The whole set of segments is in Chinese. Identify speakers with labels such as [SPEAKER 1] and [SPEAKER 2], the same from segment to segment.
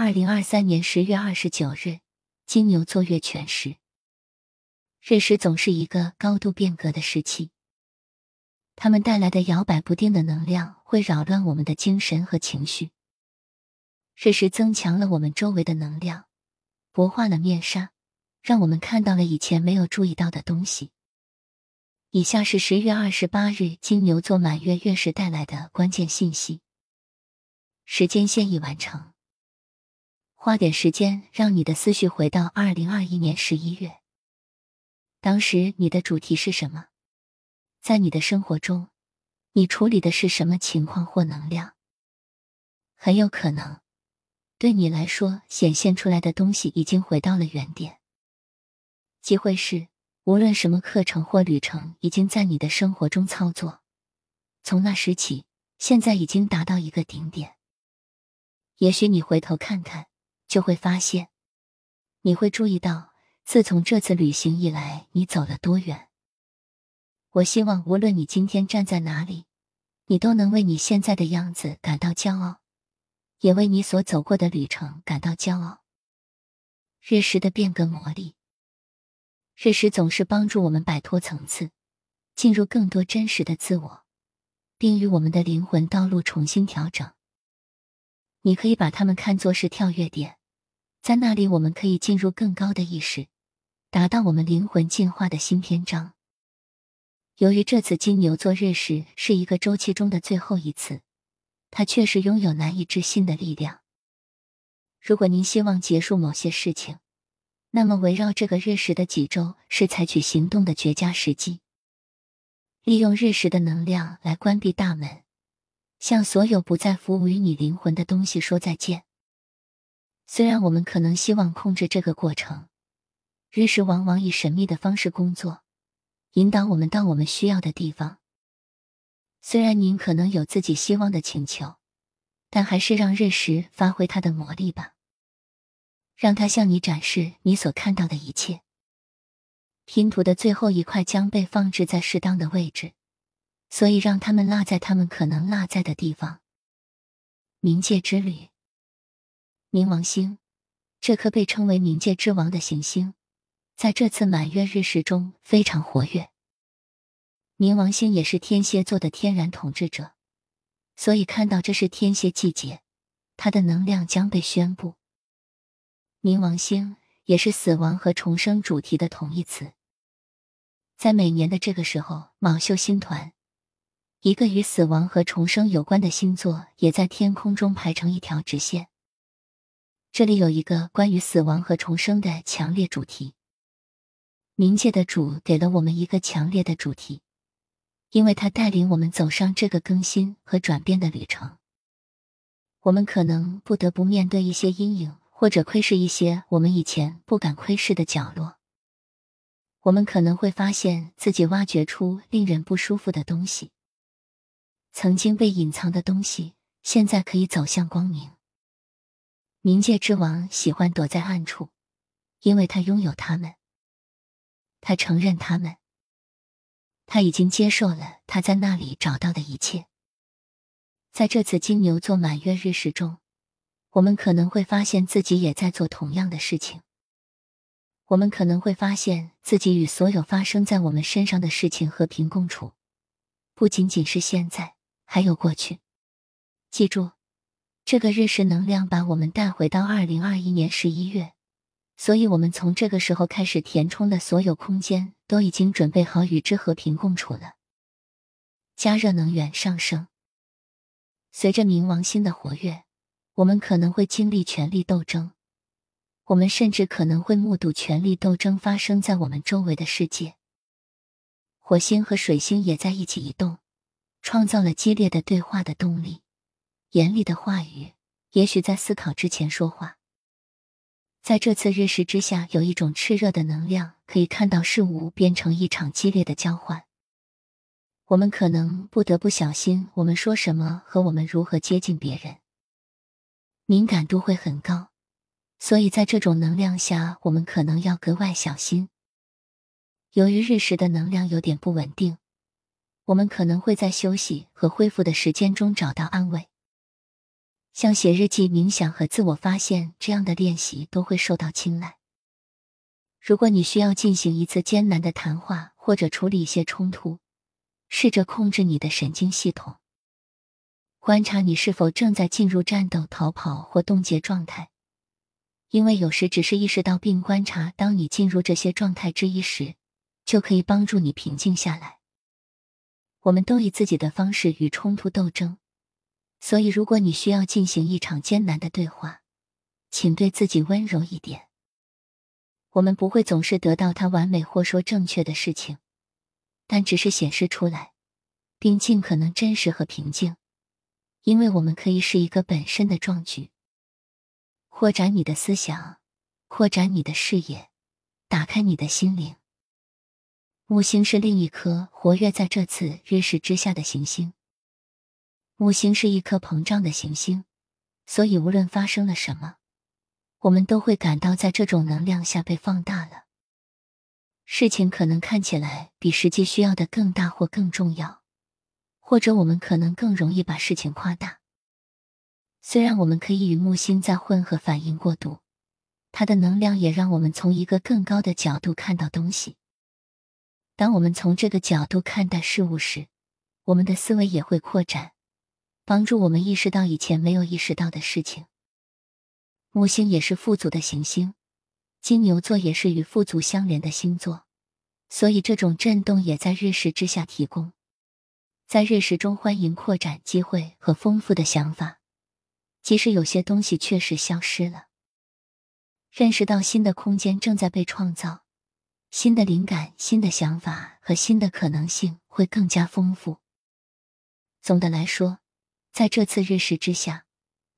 [SPEAKER 1] 二零二三年十月二十九日，金牛座月全食。日食总是一个高度变革的时期，它们带来的摇摆不定的能量会扰乱我们的精神和情绪。日食增强了我们周围的能量，薄化了面纱，让我们看到了以前没有注意到的东西。以下是十月二十八日金牛座满月月食带来的关键信息。时间线已完成。花点时间，让你的思绪回到二零二一年十一月。当时你的主题是什么？在你的生活中，你处理的是什么情况或能量？很有可能，对你来说显现出来的东西已经回到了原点。机会是，无论什么课程或旅程，已经在你的生活中操作。从那时起，现在已经达到一个顶点。也许你回头看看。就会发现，你会注意到，自从这次旅行以来，你走了多远。我希望，无论你今天站在哪里，你都能为你现在的样子感到骄傲，也为你所走过的旅程感到骄傲。日食的变革魔力，日食总是帮助我们摆脱层次，进入更多真实的自我，并与我们的灵魂道路重新调整。你可以把它们看作是跳跃点。在那里，我们可以进入更高的意识，达到我们灵魂进化的新篇章。由于这次金牛座日食是一个周期中的最后一次，它确实拥有难以置信的力量。如果您希望结束某些事情，那么围绕这个日食的几周是采取行动的绝佳时机。利用日食的能量来关闭大门，向所有不再服务于你灵魂的东西说再见。虽然我们可能希望控制这个过程，日食往往以神秘的方式工作，引导我们到我们需要的地方。虽然您可能有自己希望的请求，但还是让日食发挥它的魔力吧，让它向你展示你所看到的一切。拼图的最后一块将被放置在适当的位置，所以让他们落在他们可能落在的地方。冥界之旅。冥王星，这颗被称为冥界之王的行星，在这次满月日食中非常活跃。冥王星也是天蝎座的天然统治者，所以看到这是天蝎季节，它的能量将被宣布。冥王星也是死亡和重生主题的同义词。在每年的这个时候，卯宿星团，一个与死亡和重生有关的星座，也在天空中排成一条直线。这里有一个关于死亡和重生的强烈主题。冥界的主给了我们一个强烈的主题，因为他带领我们走上这个更新和转变的旅程。我们可能不得不面对一些阴影，或者窥视一些我们以前不敢窥视的角落。我们可能会发现自己挖掘出令人不舒服的东西，曾经被隐藏的东西，现在可以走向光明。冥界之王喜欢躲在暗处，因为他拥有他们。他承认他们。他已经接受了他在那里找到的一切。在这次金牛座满月日食中，我们可能会发现自己也在做同样的事情。我们可能会发现自己与所有发生在我们身上的事情和平共处，不仅仅是现在，还有过去。记住。这个日食能量把我们带回到二零二一年十一月，所以我们从这个时候开始填充的所有空间都已经准备好与之和平共处了。加热能源上升，随着冥王星的活跃，我们可能会经历权力斗争，我们甚至可能会目睹权力斗争发生在我们周围的世界。火星和水星也在一起移动，创造了激烈的对话的动力。严厉的话语，也许在思考之前说话。在这次日食之下，有一种炽热的能量，可以看到事物变成一场激烈的交换。我们可能不得不小心我们说什么和我们如何接近别人。敏感度会很高，所以在这种能量下，我们可能要格外小心。由于日食的能量有点不稳定，我们可能会在休息和恢复的时间中找到安慰。像写日记、冥想和自我发现这样的练习都会受到青睐。如果你需要进行一次艰难的谈话或者处理一些冲突，试着控制你的神经系统，观察你是否正在进入战斗、逃跑或冻结状态。因为有时只是意识到并观察，当你进入这些状态之一时，就可以帮助你平静下来。我们都以自己的方式与冲突斗争。所以，如果你需要进行一场艰难的对话，请对自己温柔一点。我们不会总是得到他完美或说正确的事情，但只是显示出来，并尽可能真实和平静，因为我们可以是一个本身的壮举，扩展你的思想，扩展你的视野，打开你的心灵。木星是另一颗活跃在这次日食之下的行星。木星是一颗膨胀的行星，所以无论发生了什么，我们都会感到在这种能量下被放大了。事情可能看起来比实际需要的更大或更重要，或者我们可能更容易把事情夸大。虽然我们可以与木星在混合反应过度，它的能量也让我们从一个更高的角度看到东西。当我们从这个角度看待事物时，我们的思维也会扩展。帮助我们意识到以前没有意识到的事情。木星也是富足的行星，金牛座也是与富足相连的星座，所以这种震动也在日食之下提供。在日食中，欢迎扩展机会和丰富的想法，即使有些东西确实消失了。认识到新的空间正在被创造，新的灵感、新的想法和新的可能性会更加丰富。总的来说。在这次日食之下，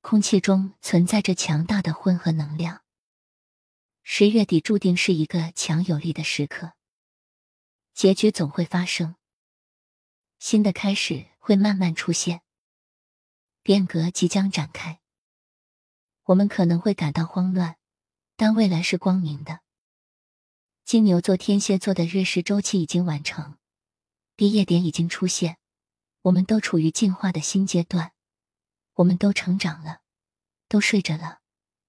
[SPEAKER 1] 空气中存在着强大的混合能量。十月底注定是一个强有力的时刻，结局总会发生，新的开始会慢慢出现，变革即将展开。我们可能会感到慌乱，但未来是光明的。金牛座、天蝎座的日食周期已经完成，毕业点已经出现。我们都处于进化的新阶段，我们都成长了，都睡着了，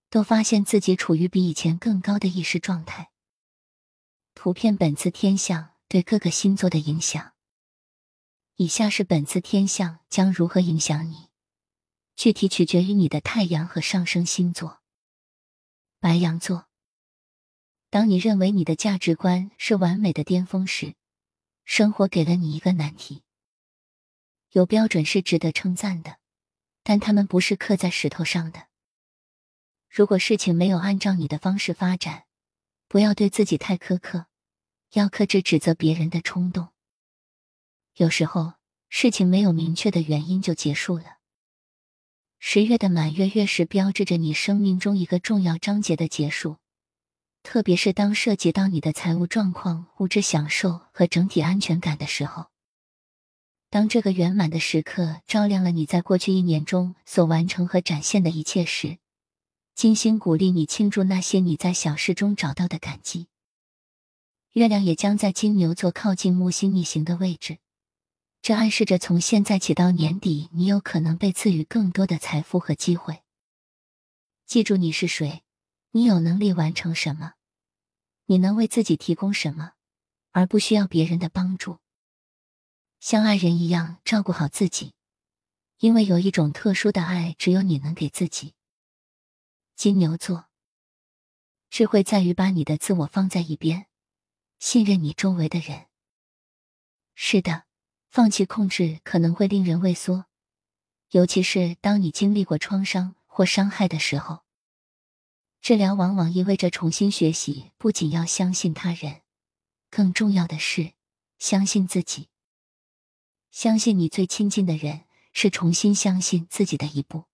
[SPEAKER 1] 都发现自己处于比以前更高的意识状态。图片本次天象对各个星座的影响。以下是本次天象将如何影响你，具体取决于你的太阳和上升星座。白羊座，当你认为你的价值观是完美的巅峰时，生活给了你一个难题。有标准是值得称赞的，但他们不是刻在石头上的。如果事情没有按照你的方式发展，不要对自己太苛刻，要克制指责别人的冲动。有时候事情没有明确的原因就结束了。十月的满月月食标志着你生命中一个重要章节的结束，特别是当涉及到你的财务状况、物质享受和整体安全感的时候。当这个圆满的时刻照亮了你在过去一年中所完成和展现的一切时，金星鼓励你庆祝那些你在小事中找到的感激。月亮也将在金牛座靠近木星逆行的位置，这暗示着从现在起到年底，你有可能被赐予更多的财富和机会。记住你是谁，你有能力完成什么，你能为自己提供什么，而不需要别人的帮助。像爱人一样照顾好自己，因为有一种特殊的爱，只有你能给自己。金牛座，智慧在于把你的自我放在一边，信任你周围的人。是的，放弃控制可能会令人畏缩，尤其是当你经历过创伤或伤害的时候。治疗往往意味着重新学习，不仅要相信他人，更重要的是相信自己。相信你最亲近的人，是重新相信自己的一步。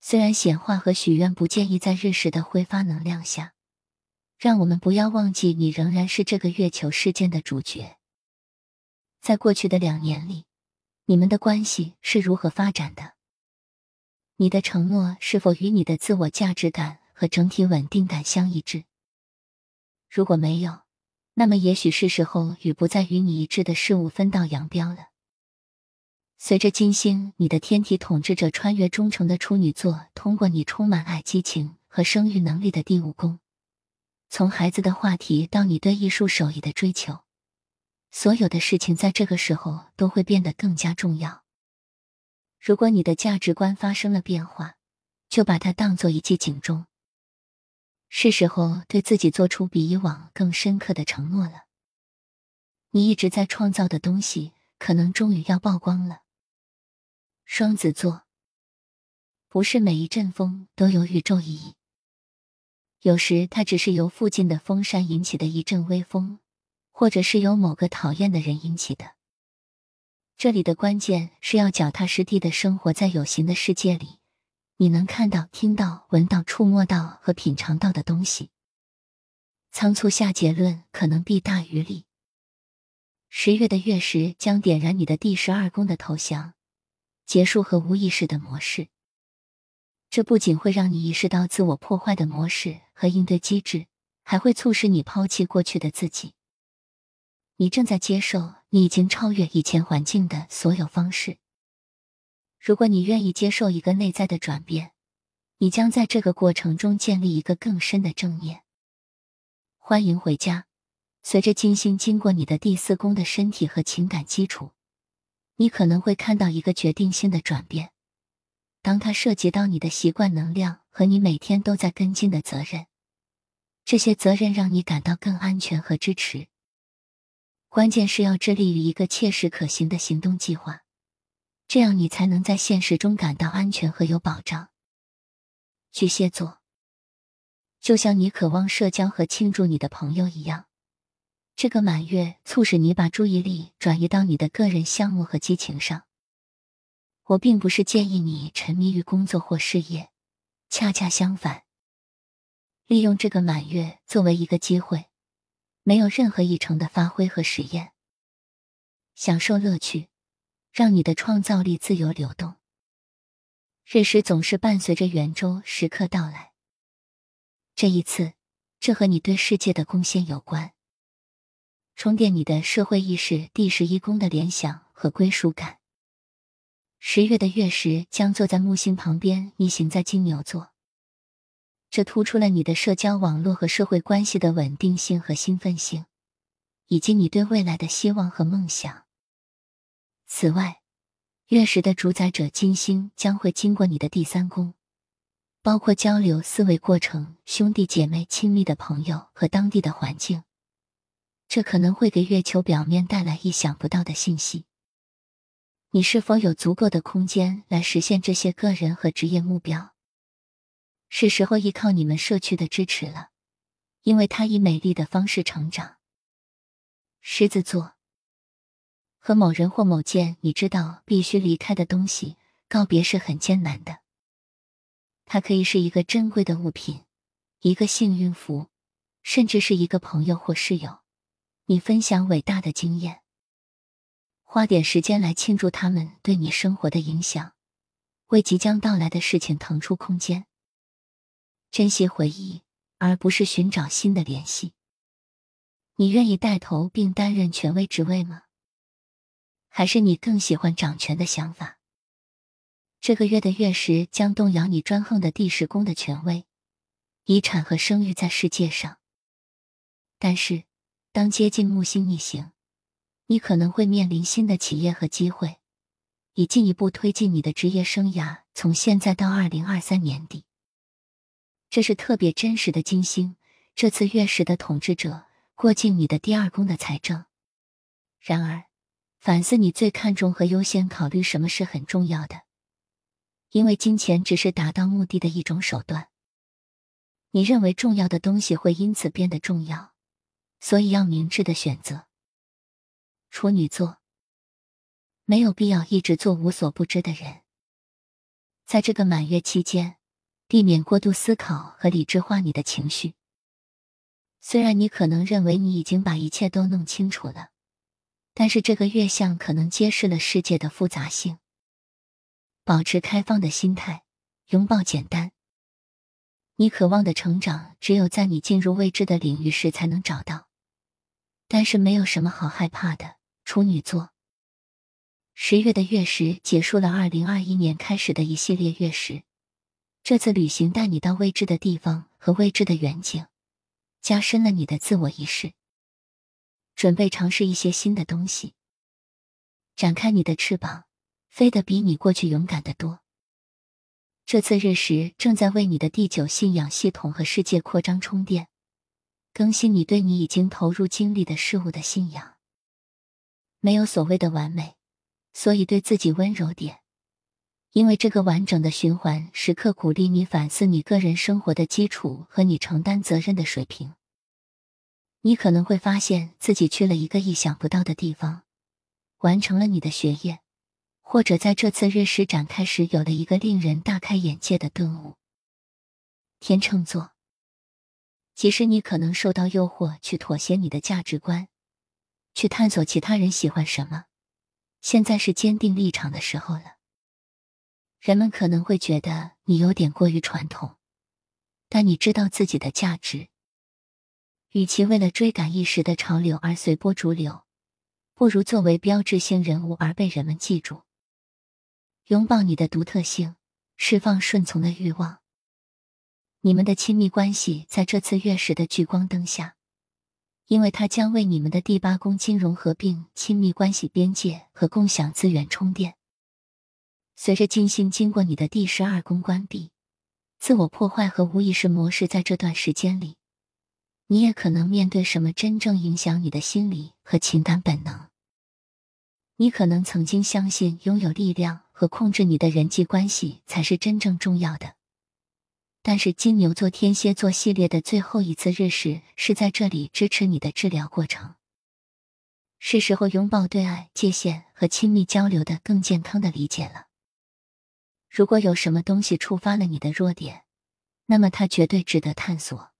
[SPEAKER 1] 虽然显化和许愿不建议在日食的挥发能量下，让我们不要忘记，你仍然是这个月球事件的主角。在过去的两年里，你们的关系是如何发展的？你的承诺是否与你的自我价值感和整体稳定感相一致？如果没有，那么，也许是时候与不再与你一致的事物分道扬镳了。随着金星，你的天体统治者穿越忠诚的处女座，通过你充满爱、激情和生育能力的第五宫，从孩子的话题到你对艺术手艺的追求，所有的事情在这个时候都会变得更加重要。如果你的价值观发生了变化，就把它当做一记警钟，是时候对自己做出比以往更深刻的承诺了。你一直在创造的东西，可能终于要曝光了。双子座，不是每一阵风都有宇宙意义，有时它只是由附近的风山引起的一阵微风，或者是由某个讨厌的人引起的。这里的关键是要脚踏实地的生活在有形的世界里，你能看到、听到、闻到、触摸到和品尝到的东西。仓促下结论可能弊大于利。十月的月食将点燃你的第十二宫的投降。结束和无意识的模式，这不仅会让你意识到自我破坏的模式和应对机制，还会促使你抛弃过去的自己。你正在接受你已经超越以前环境的所有方式。如果你愿意接受一个内在的转变，你将在这个过程中建立一个更深的正念。欢迎回家。随着金星经过你的第四宫的身体和情感基础。你可能会看到一个决定性的转变，当它涉及到你的习惯能量和你每天都在跟进的责任，这些责任让你感到更安全和支持。关键是要致力于一个切实可行的行动计划，这样你才能在现实中感到安全和有保障。巨蟹座，就像你渴望社交和庆祝你的朋友一样。这个满月促使你把注意力转移到你的个人项目和激情上。我并不是建议你沉迷于工作或事业，恰恰相反，利用这个满月作为一个机会，没有任何议程的发挥和实验，享受乐趣，让你的创造力自由流动。日食总是伴随着圆周时刻到来。这一次，这和你对世界的贡献有关。充电你的社会意识，第十一宫的联想和归属感。十月的月食将坐在木星旁边，逆行在金牛座，这突出了你的社交网络和社会关系的稳定性和兴奋性，以及你对未来的希望和梦想。此外，月食的主宰者金星将会经过你的第三宫，包括交流、思维过程、兄弟姐妹、亲密的朋友和当地的环境。这可能会给月球表面带来意想不到的信息。你是否有足够的空间来实现这些个人和职业目标？是时候依靠你们社区的支持了，因为它以美丽的方式成长。狮子座，和某人或某件你知道必须离开的东西告别是很艰难的。它可以是一个珍贵的物品，一个幸运符，甚至是一个朋友或室友。你分享伟大的经验，花点时间来庆祝他们对你生活的影响，为即将到来的事情腾出空间。珍惜回忆，而不是寻找新的联系。你愿意带头并担任权威职位吗？还是你更喜欢掌权的想法？这个月的月食将动摇你专横的第十宫的权威、遗产和声誉在世界上。但是。当接近木星逆行，你可能会面临新的企业和机会，以进一步推进你的职业生涯。从现在到二零二三年底，这是特别真实的金星。这次月食的统治者过境你的第二宫的财政。然而，反思你最看重和优先考虑什么是很重要的，因为金钱只是达到目的的一种手段。你认为重要的东西会因此变得重要。所以要明智的选择。处女座没有必要一直做无所不知的人。在这个满月期间，避免过度思考和理智化你的情绪。虽然你可能认为你已经把一切都弄清楚了，但是这个月相可能揭示了世界的复杂性。保持开放的心态，拥抱简单。你渴望的成长，只有在你进入未知的领域时才能找到。但是没有什么好害怕的，处女座。十月的月食结束了二零二一年开始的一系列月食。这次旅行带你到未知的地方和未知的远景，加深了你的自我意识。准备尝试一些新的东西，展开你的翅膀，飞得比你过去勇敢得多。这次日食正在为你的第九信仰系统和世界扩张充电，更新你对你已经投入精力的事物的信仰。没有所谓的完美，所以对自己温柔点。因为这个完整的循环时刻鼓励你反思你个人生活的基础和你承担责任的水平。你可能会发现自己去了一个意想不到的地方，完成了你的学业，或者在这次日食展开时有了一个令人大开眼界的顿悟。天秤座，即使你可能受到诱惑去妥协你的价值观，去探索其他人喜欢什么，现在是坚定立场的时候了。人们可能会觉得你有点过于传统，但你知道自己的价值。与其为了追赶一时的潮流而随波逐流，不如作为标志性人物而被人们记住。拥抱你的独特性，释放顺从的欲望。你们的亲密关系在这次月食的聚光灯下，因为它将为你们的第八宫金融合并、亲密关系边界和共享资源充电。随着金星经过你的第十二宫关闭，自我破坏和无意识模式在这段时间里，你也可能面对什么真正影响你的心理和情感本能。你可能曾经相信拥有力量和控制你的人际关系才是真正重要的，但是金牛座天蝎座系列的最后一次日食是在这里支持你的治疗过程。是时候拥抱对爱界限和亲密交流的更健康的理解了。如果有什么东西触发了你的弱点，那么它绝对值得探索。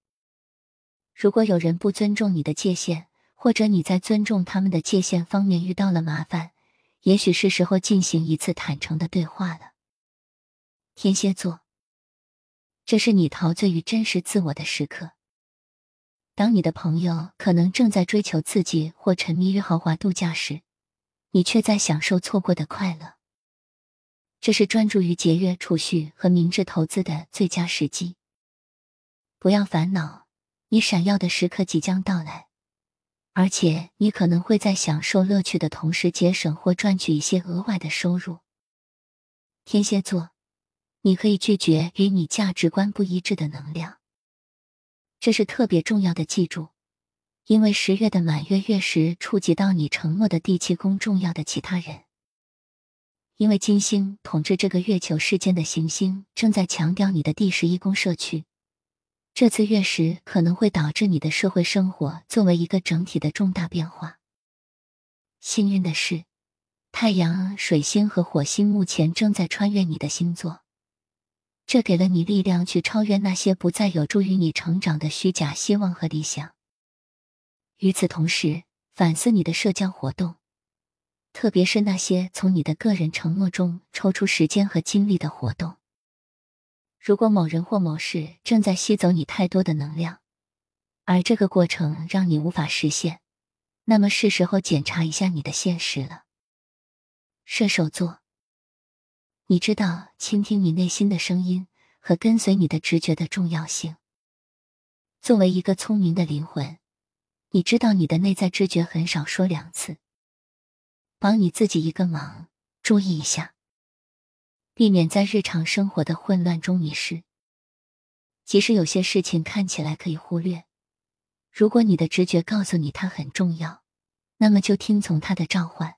[SPEAKER 1] 如果有人不尊重你的界限，或者你在尊重他们的界限方面遇到了麻烦，也许是时候进行一次坦诚的对话了。天蝎座，这是你陶醉于真实自我的时刻。当你的朋友可能正在追求刺激或沉迷于豪华度假时，你却在享受错过的快乐。这是专注于节约、储蓄和明智投资的最佳时机。不要烦恼，你闪耀的时刻即将到来，而且你可能会在享受乐趣的同时节省或赚取一些额外的收入。天蝎座，你可以拒绝与你价值观不一致的能量，这是特别重要的。记住，因为十月的满月月食触及到你承诺的第七宫重要的其他人。因为金星统治这个月球世间的行星正在强调你的第十一宫社区，这次月食可能会导致你的社会生活作为一个整体的重大变化。幸运的是，太阳、水星和火星目前正在穿越你的星座，这给了你力量去超越那些不再有助于你成长的虚假希望和理想。与此同时，反思你的社交活动。特别是那些从你的个人承诺中抽出时间和精力的活动。如果某人或某事正在吸走你太多的能量，而这个过程让你无法实现，那么是时候检查一下你的现实了。射手座，你知道倾听你内心的声音和跟随你的直觉的重要性。作为一个聪明的灵魂，你知道你的内在知觉很少说两次。帮你自己一个忙，注意一下，避免在日常生活的混乱中迷失。即使有些事情看起来可以忽略，如果你的直觉告诉你它很重要，那么就听从它的召唤。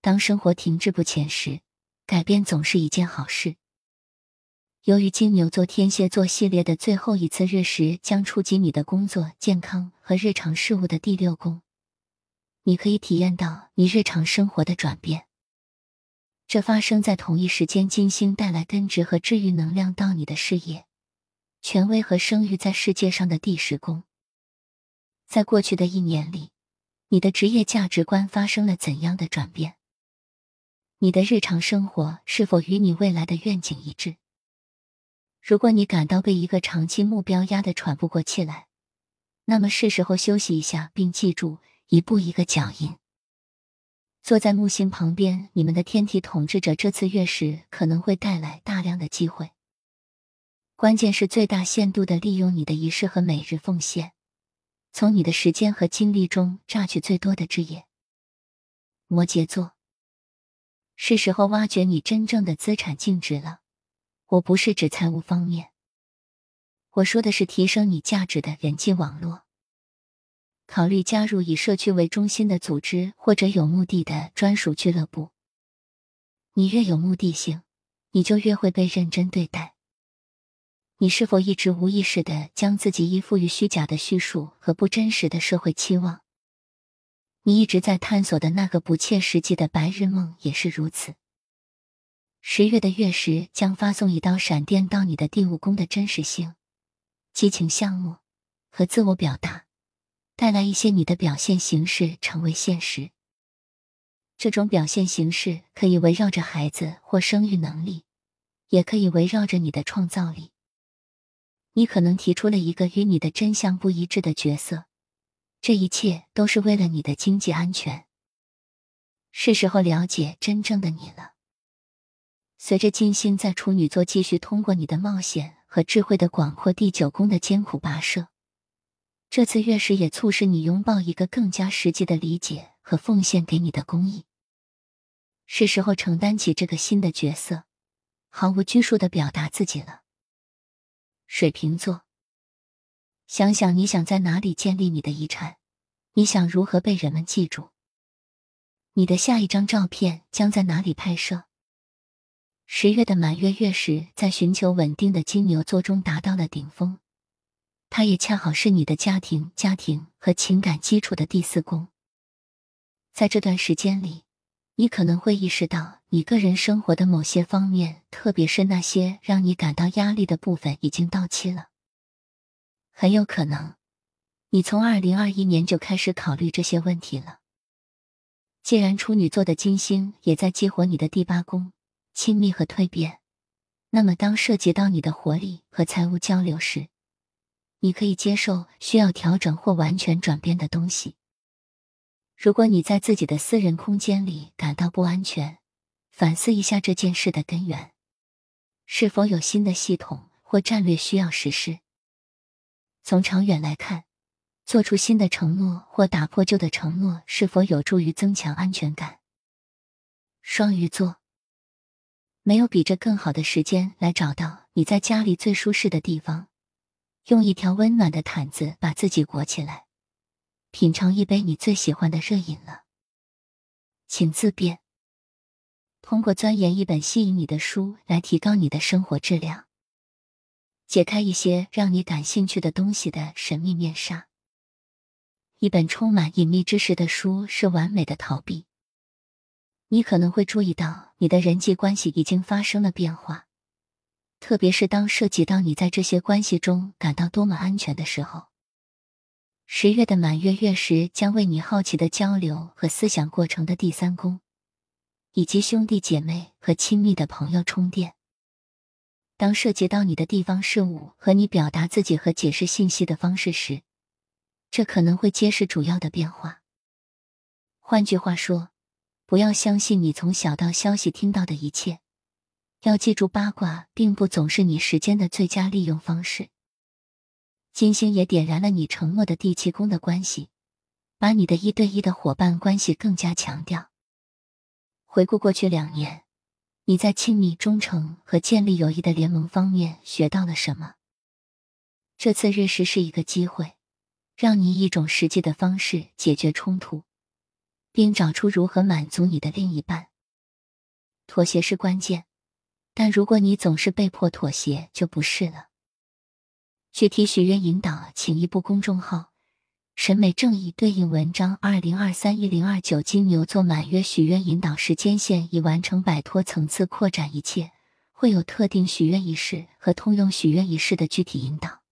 [SPEAKER 1] 当生活停滞不前时，改变总是一件好事。由于金牛座天蝎座系列的最后一次日食将触及你的工作、健康和日常事务的第六宫。你可以体验到你日常生活的转变。这发生在同一时间，金星带来根植和治愈能量到你的事业、权威和声誉在世界上的第十宫。在过去的一年里，你的职业价值观发生了怎样的转变？你的日常生活是否与你未来的愿景一致？如果你感到被一个长期目标压得喘不过气来，那么是时候休息一下，并记住。一步一个脚印。坐在木星旁边，你们的天体统治者这次月食可能会带来大量的机会。关键是最大限度的利用你的仪式和每日奉献，从你的时间和精力中榨取最多的汁液。摩羯座，是时候挖掘你真正的资产净值了。我不是指财务方面，我说的是提升你价值的人际网络。考虑加入以社区为中心的组织，或者有目的的专属俱乐部。你越有目的性，你就越会被认真对待。你是否一直无意识的将自己依附于虚假的叙述和不真实的社会期望？你一直在探索的那个不切实际的白日梦也是如此。十月的月食将发送一道闪电到你的第五宫的真实性、激情项目和自我表达。带来一些你的表现形式成为现实。这种表现形式可以围绕着孩子或生育能力，也可以围绕着你的创造力。你可能提出了一个与你的真相不一致的角色，这一切都是为了你的经济安全。是时候了解真正的你了。随着金星在处女座继续通过你的冒险和智慧的广阔第九宫的艰苦跋涉。这次月食也促使你拥抱一个更加实际的理解和奉献给你的公益。是时候承担起这个新的角色，毫无拘束的表达自己了。水瓶座，想想你想在哪里建立你的遗产，你想如何被人们记住？你的下一张照片将在哪里拍摄？十月的满月月食在寻求稳定的金牛座中达到了顶峰。它也恰好是你的家庭、家庭和情感基础的第四宫。在这段时间里，你可能会意识到，你个人生活的某些方面，特别是那些让你感到压力的部分，已经到期了。很有可能，你从二零二一年就开始考虑这些问题了。既然处女座的金星也在激活你的第八宫，亲密和蜕变，那么当涉及到你的活力和财务交流时，你可以接受需要调整或完全转变的东西。如果你在自己的私人空间里感到不安全，反思一下这件事的根源：是否有新的系统或战略需要实施？从长远来看，做出新的承诺或打破旧的承诺是否有助于增强安全感？双鱼座，没有比这更好的时间来找到你在家里最舒适的地方。用一条温暖的毯子把自己裹起来，品尝一杯你最喜欢的热饮了。请自便。通过钻研一本吸引你的书来提高你的生活质量，解开一些让你感兴趣的东西的神秘面纱。一本充满隐秘知识的书是完美的逃避。你可能会注意到你的人际关系已经发生了变化。特别是当涉及到你在这些关系中感到多么安全的时候，十月的满月月食将为你好奇的交流和思想过程的第三宫，以及兄弟姐妹和亲密的朋友充电。当涉及到你的地方事务和你表达自己和解释信息的方式时，这可能会揭示主要的变化。换句话说，不要相信你从小道消息听到的一切。要记住，八卦并不总是你时间的最佳利用方式。金星也点燃了你承诺的第七宫的关系，把你的一对一的伙伴关系更加强调。回顾过去两年，你在亲密、忠诚和建立友谊的联盟方面学到了什么？这次日食是一个机会，让你以一种实际的方式解决冲突，并找出如何满足你的另一半。妥协是关键。但如果你总是被迫妥协，就不是了。具体许愿引导，请移步公众号“审美正义”对应文章。二零二三一零二九金牛座满月许愿引导时间线已完成，摆脱层次，扩展一切。会有特定许愿仪式和通用许愿仪式的具体引导。